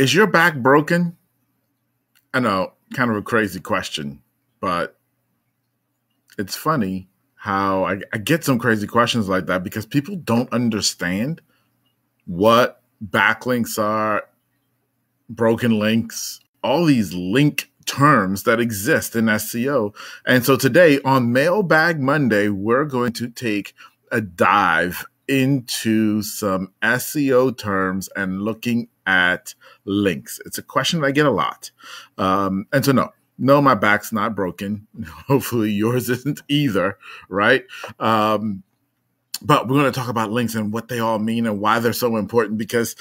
Is your back broken? I know, kind of a crazy question, but it's funny how I, I, get some crazy questions like that because people don't understand what backlinks are, broken links, all these link terms that exist in SEO. And so today on Mailbag Monday, we're going to take a dive into some SEO terms and looking at links. It's a question that I get a lot. Um, and so, no, no, my back's not broken. Hopefully, yours isn't either, right? Um, but we're going to talk about links and what they all mean and why they're so important because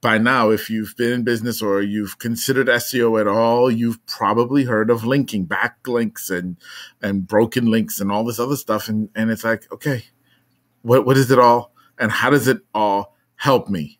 by now, if you've been in business or you've considered SEO at all, you've probably heard of linking, backlinks and and broken links and all this other stuff. And and it's like, okay, what what is it all and how does it all help me?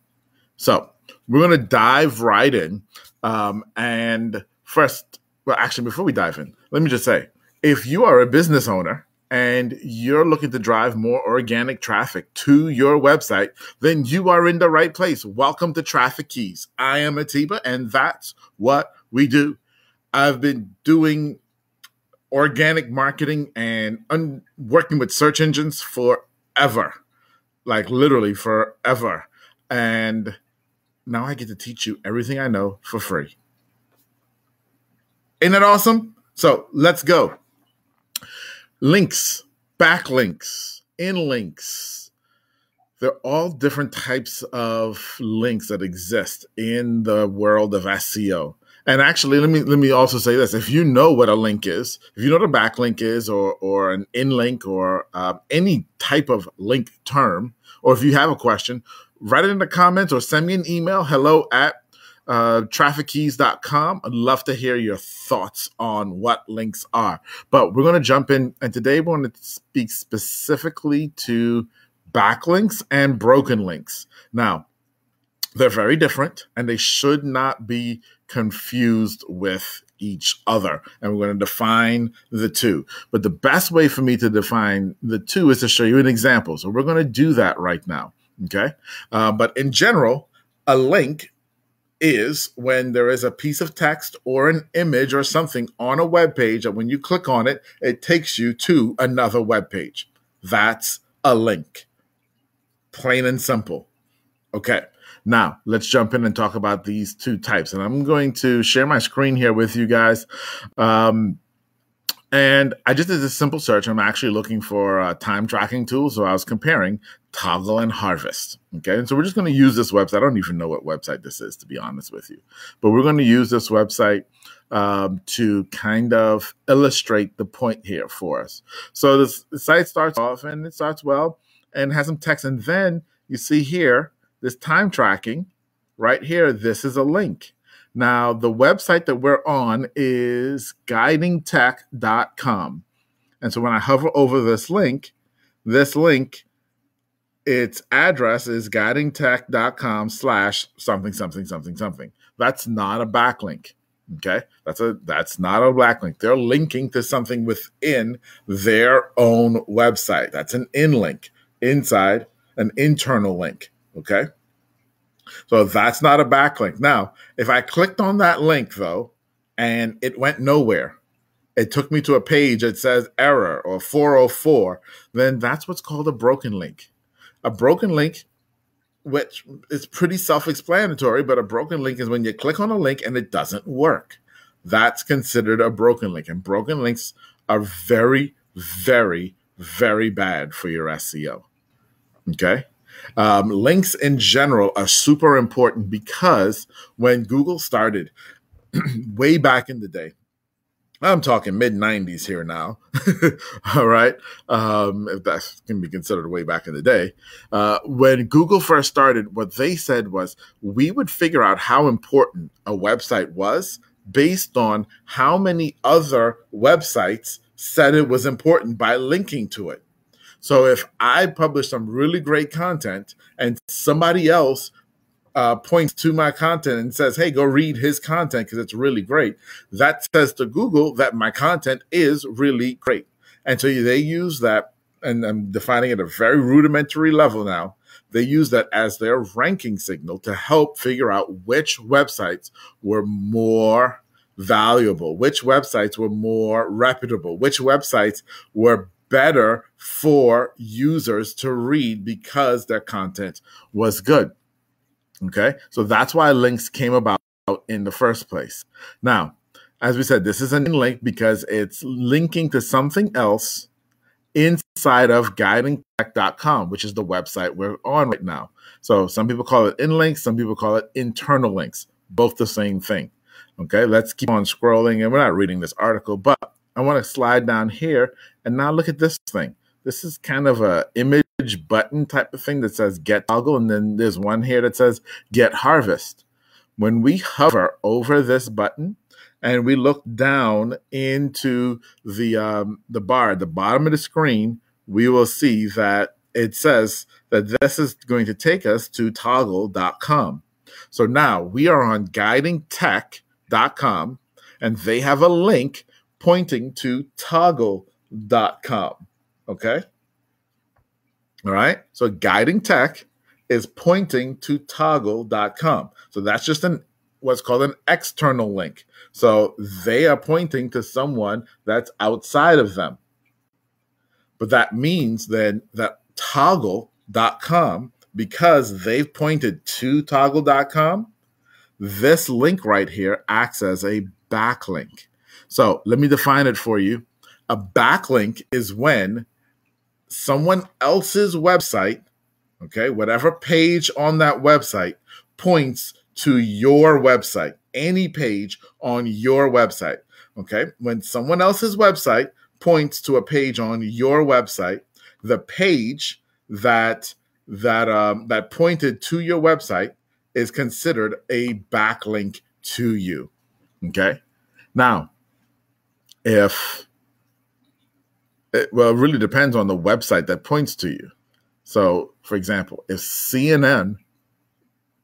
So we're gonna dive right in. Um, and first, well, actually, before we dive in, let me just say, if you are a business owner and you're looking to drive more organic traffic to your website, then you are in the right place. Welcome to Traffic Keys. I am Atiba, and that's what we do. I've been doing organic marketing and un- working with search engines forever, like literally forever. And now I get to teach you everything I know for free. Ain't that awesome? So let's go. Links, backlinks, in links. They're all different types of links that exist in the world of SEO. And actually, let me let me also say this: if you know what a link is, if you know what a backlink is, or or an in link, or uh, any type of link term, or if you have a question, write it in the comments or send me an email. Hello at uh, traffickeys.com. I'd love to hear your thoughts on what links are. But we're going to jump in, and today we're going to speak specifically to backlinks and broken links. Now, they're very different and they should not be confused with each other. And we're going to define the two. But the best way for me to define the two is to show you an example. So we're going to do that right now. Okay. Uh, but in general, a link is when there is a piece of text or an image or something on a web page, and when you click on it, it takes you to another web page. That's a link. Plain and simple. Okay. Now, let's jump in and talk about these two types. And I'm going to share my screen here with you guys. Um, and I just did a simple search. I'm actually looking for a time tracking tool. So I was comparing Toggl and Harvest. Okay. And so we're just going to use this website. I don't even know what website this is, to be honest with you. But we're going to use this website um, to kind of illustrate the point here for us. So this the site starts off and it starts well and has some text. And then you see here, this time tracking right here, this is a link. Now, the website that we're on is guidingtech.com. And so when I hover over this link, this link, its address is guidingtech.com slash something, something, something, something. That's not a backlink. Okay. That's a that's not a backlink. They're linking to something within their own website. That's an in link inside an internal link. Okay. So that's not a backlink. Now, if I clicked on that link though, and it went nowhere, it took me to a page that says error or 404, then that's what's called a broken link. A broken link, which is pretty self explanatory, but a broken link is when you click on a link and it doesn't work. That's considered a broken link. And broken links are very, very, very bad for your SEO. Okay. Um, links in general are super important because when Google started way back in the day, I'm talking mid 90s here now. All right. Um, if that can be considered way back in the day. Uh, when Google first started, what they said was we would figure out how important a website was based on how many other websites said it was important by linking to it. So if I publish some really great content and somebody else uh, points to my content and says, "Hey, go read his content because it's really great," that says to Google that my content is really great, and so they use that. And I'm defining it at a very rudimentary level now. they use that as their ranking signal to help figure out which websites were more valuable, which websites were more reputable, which websites were better for users to read because their content was good. Okay. So that's why links came about in the first place. Now, as we said, this is a link because it's linking to something else inside of guidingtech.com, which is the website we're on right now. So some people call it in links, some people call it internal links, both the same thing. Okay, let's keep on scrolling. And we're not reading this article, but I want to slide down here and now look at this thing. This is kind of a image button type of thing that says get Toggl. And then there's one here that says get harvest. When we hover over this button, and we look down into the um, the bar at the bottom of the screen, we will see that it says that this is going to take us to toggl.com. So now we are on guidingtech.com and they have a link pointing to toggl.com. Okay. All right. So guiding tech is pointing to toggl.com. So that's just an what's called an external link. So they are pointing to someone that's outside of them. But that means then that toggl.com, because they've pointed to toggl.com, this link right here acts as a backlink. So let me define it for you. A backlink is when someone else's website, okay, whatever page on that website points to your website, any page on your website. Okay. When someone else's website points to a page on your website, the page that that um, that pointed to your website is considered a backlink to you. Okay. Now, if it, well, it really depends on the website that points to you. So, for example, if CNN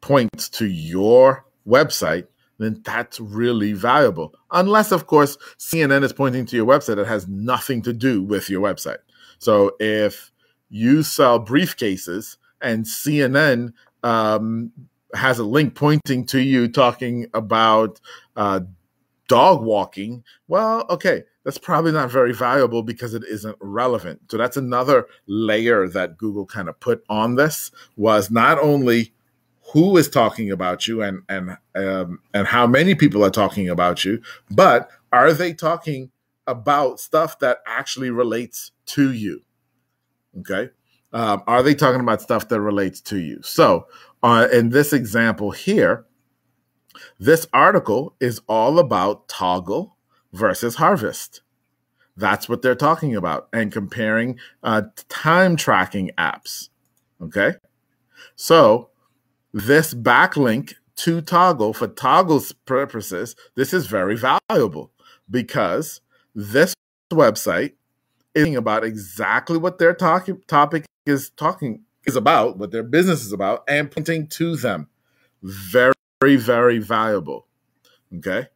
points to your website, then that's really valuable. Unless, of course, CNN is pointing to your website that has nothing to do with your website. So if you sell briefcases and CNN um, has a link pointing to you talking about uh, dog walking, well, okay, that's probably not very valuable because it isn't relevant. So that's another layer that Google kind of put on this was not only who is talking about you and and um, and how many people are talking about you, but are they talking about stuff that actually relates to you? Okay, um, are they talking about stuff that relates to you? So, uh, in this example here, this article is all about Toggl versus Harvest. That's what they're talking about and comparing uh, time tracking apps. Okay, so this backlink to Toggl for Toggl's purposes, this is very valuable because this website is about exactly what their topic is talking is about, what their business is about, and pointing to them. Very, very very valuable. Okay.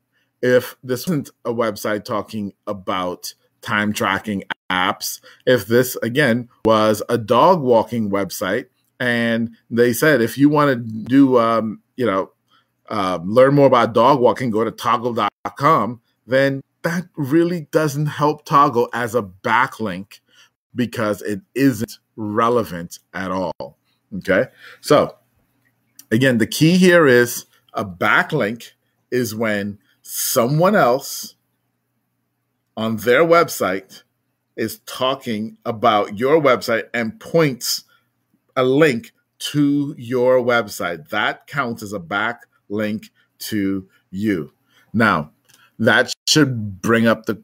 If this isn't a website talking about time tracking apps, if this again was a dog walking website, and they said if you want to do um, you know uh, learn more about dog walking go to toggl.com, then that really doesn't help Toggl as a backlink because it isn't relevant at all okay so again the key here is a backlink is when someone else on their website is talking about your website and points a link to your website. That counts as a backlink to you. Now, that should bring up the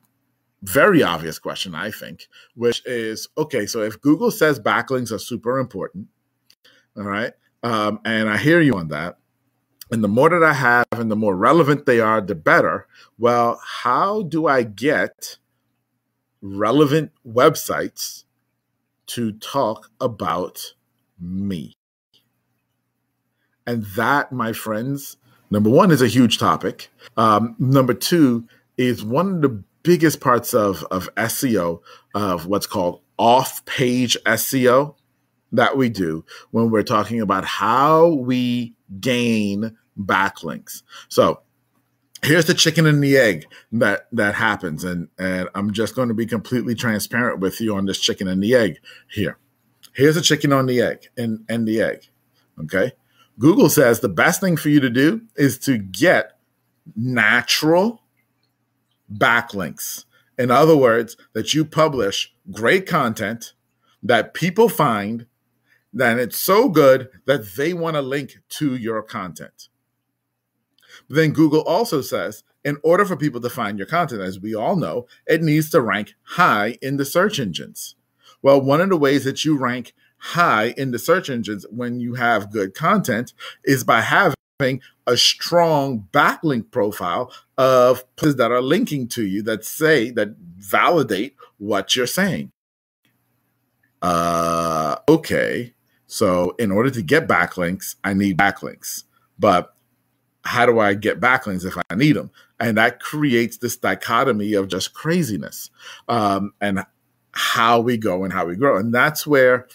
very obvious question, I think, which is okay, so if Google says backlinks are super important, all right, um, and I hear you on that, and the more that I have and the more relevant they are, the better. Well, how do I get relevant websites to talk about me. And that, my friends, number one is a huge topic. Um, number two is one of the biggest parts of, of SEO, of what's called off page SEO. that we do when we're talking about how we gain backlinks. So here's the chicken and the egg that that happens and and i'm just going to be completely transparent with you on this chicken and the egg here. Here's a chicken on the egg and and the egg okay? Google says the best thing for you to do is to get natural backlinks. In other words that you publish great content that people find that it's so good that they want to link to your content then Google also says in order for people to find your content, as we all know, it needs to rank high in the search engines. Well, one of the ways that you rank high in the search engines when you have good content is by having a strong backlink profile of places that are linking to you that say, that validate what you're saying. Uh, okay. So in order to get backlinks, I need backlinks. But how do I get backlinks if I need them? And that creates this dichotomy of just craziness um, and how we go and how we grow. And that's where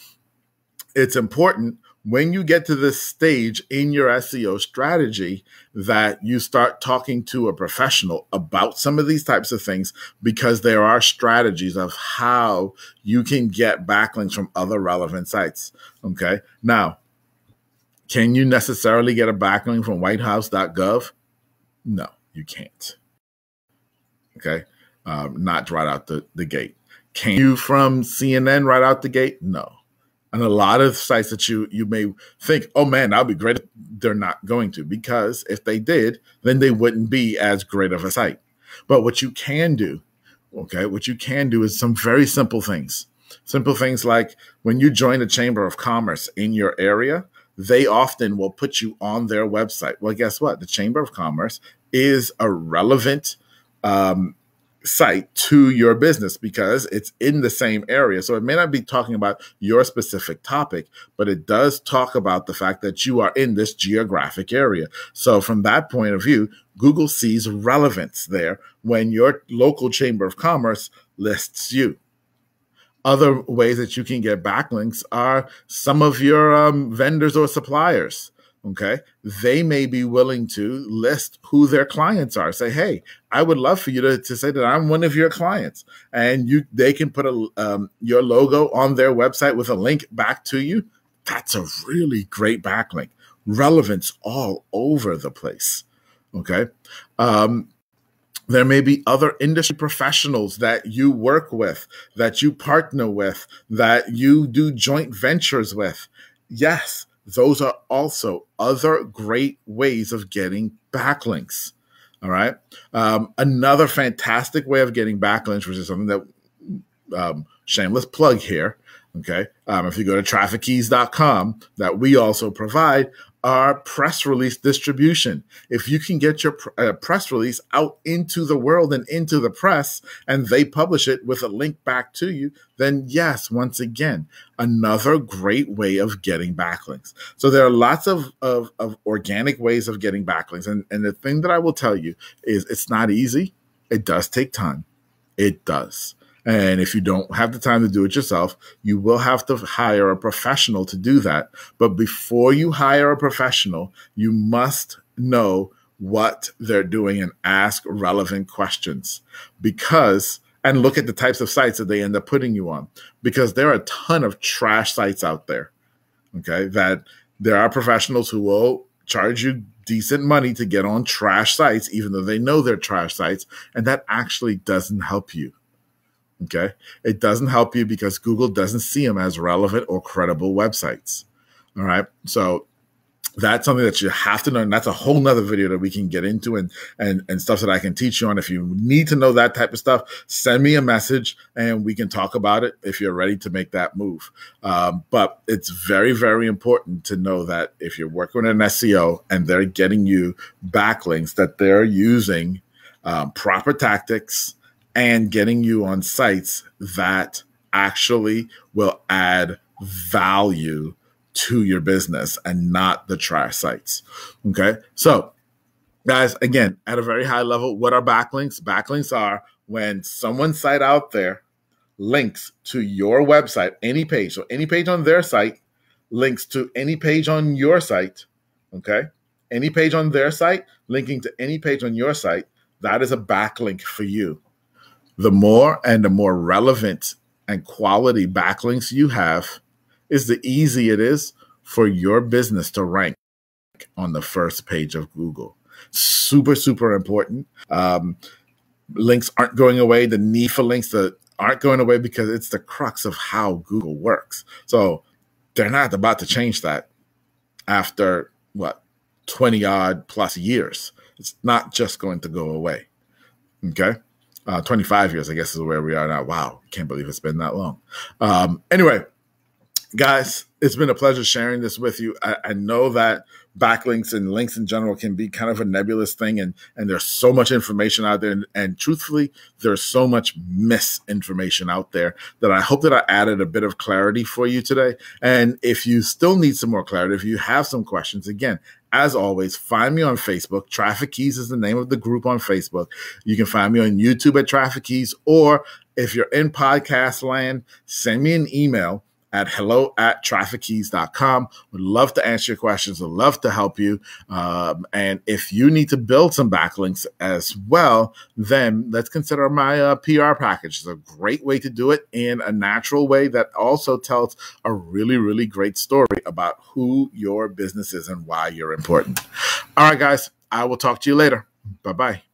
it's important when you get to this stage in your SEO strategy that you start talking to a professional about some of these types of things because there are strategies of how you can get backlinks from other relevant sites. Okay. Now, can you necessarily get a backlink from whitehouse.gov? No, you can't. Okay. Um, not right out the, the gate. Can you from CNN right out the gate? No. And a lot of sites that you you may think, oh man, that'd be great. They're not going to because if they did, then they wouldn't be as great of a site. But what you can do, okay, what you can do is some very simple things. Simple things like when you join a chamber of commerce in your area, they often will put you on their website. Well, guess what? The Chamber of Commerce is a relevant um, site to your business because it's in the same area. So it may not be talking about your specific topic, but it does talk about the fact that you are in this geographic area. So from that point of view, Google sees relevance there when your local chamber of commerce lists you other ways that you can get backlinks are some of your um, vendors or suppliers okay? They may be willing to list who their clients are say hey i would love for you to, to say that i'm one of your clients and you they can put a um, your logo on their website with a link back to you. That's a really great backlink. Relevance all over the place okay? Um, there may be other industry professionals that you work with, that you partner with, that you do joint ventures with. Yes, those are also other great ways of getting backlinks. All right. Um, another fantastic way of getting backlinks, which is something that um, shameless plug here. Okay. Um, if you go to traffickeys.com, that we also provide, are press release distribution. If you can get your pr- uh, press release out into the world and into the press, and they publish it with a link back to you, then yes, once again, another great way of getting backlinks. So there are lots of, of, of organic ways of getting backlinks. And, and the thing that I will tell you is it's not easy. It does take time. It does. And if you don't have the time to do it yourself, you will have to hire a professional to do that. But before you hire a professional, you must know what they're doing and ask relevant questions. Because and look at the types of sites that they end up putting you on. Because there are a ton of trash sites out there okay that there are professionals who will charge you decent money to get on trash sites even though they know they're trash sites and that actually doesn't help you Okay. It doesn't help you because Google doesn't see them as relevant or credible websites. All right. So that's something that you have to know. And that's a whole nother video that we can get into and, and, and stuff that I can teach you on. If you need to know that type of stuff, send me a message and we can talk about it if you're ready to make that move. Um, but it's very, very important to know that if you're working with an SEO and they're getting you backlinks, that they're using um, proper tactics, and getting you on sites that actually will add value to your business and not the trash sites. Okay. So, guys, again, at a very high level, what are backlinks? Backlinks are when someone's site out there links to your website, any page, so any page on their site links to any page on your site, okay? Any page on their site, linking to any page on your site, that is a backlink for you. The more and the more relevant and quality backlinks you have, is the easy it is for your business to rank on the first page of Google. Super, super important. Um, links aren't going away. The need for links that aren't going away because it's the crux of how Google works. So they're not about to change that after what 20 odd plus years. It's not just going to go away. Okay. Uh, 25 years, I guess, is where we are now. Wow. Can't believe it's been that long. Um, anyway, guys, it's been a pleasure sharing this with you. I, I, know that backlinks and links in general can be kind of a nebulous thing, and and there's so much information out there, and, and truthfully, there's so much misinformation out there that I hope that I added a bit of clarity for you today. And if you still need some more clarity, if you have some questions, again, as always, find me on Facebook. Traffic Keys is the name of the group on Facebook. You can find me on YouTube at Traffic Keys, or if you're in podcast land, send me an email at hello at traffickeys.com. Would love to answer your questions. Would love to help you. Um, and if you need to build some backlinks as well, then let's consider my uh, PR package. It's a great way to do it in a natural way that also tells a really, really great story about who your business is and why you're important. All right, guys, I will talk to you later. Bye bye.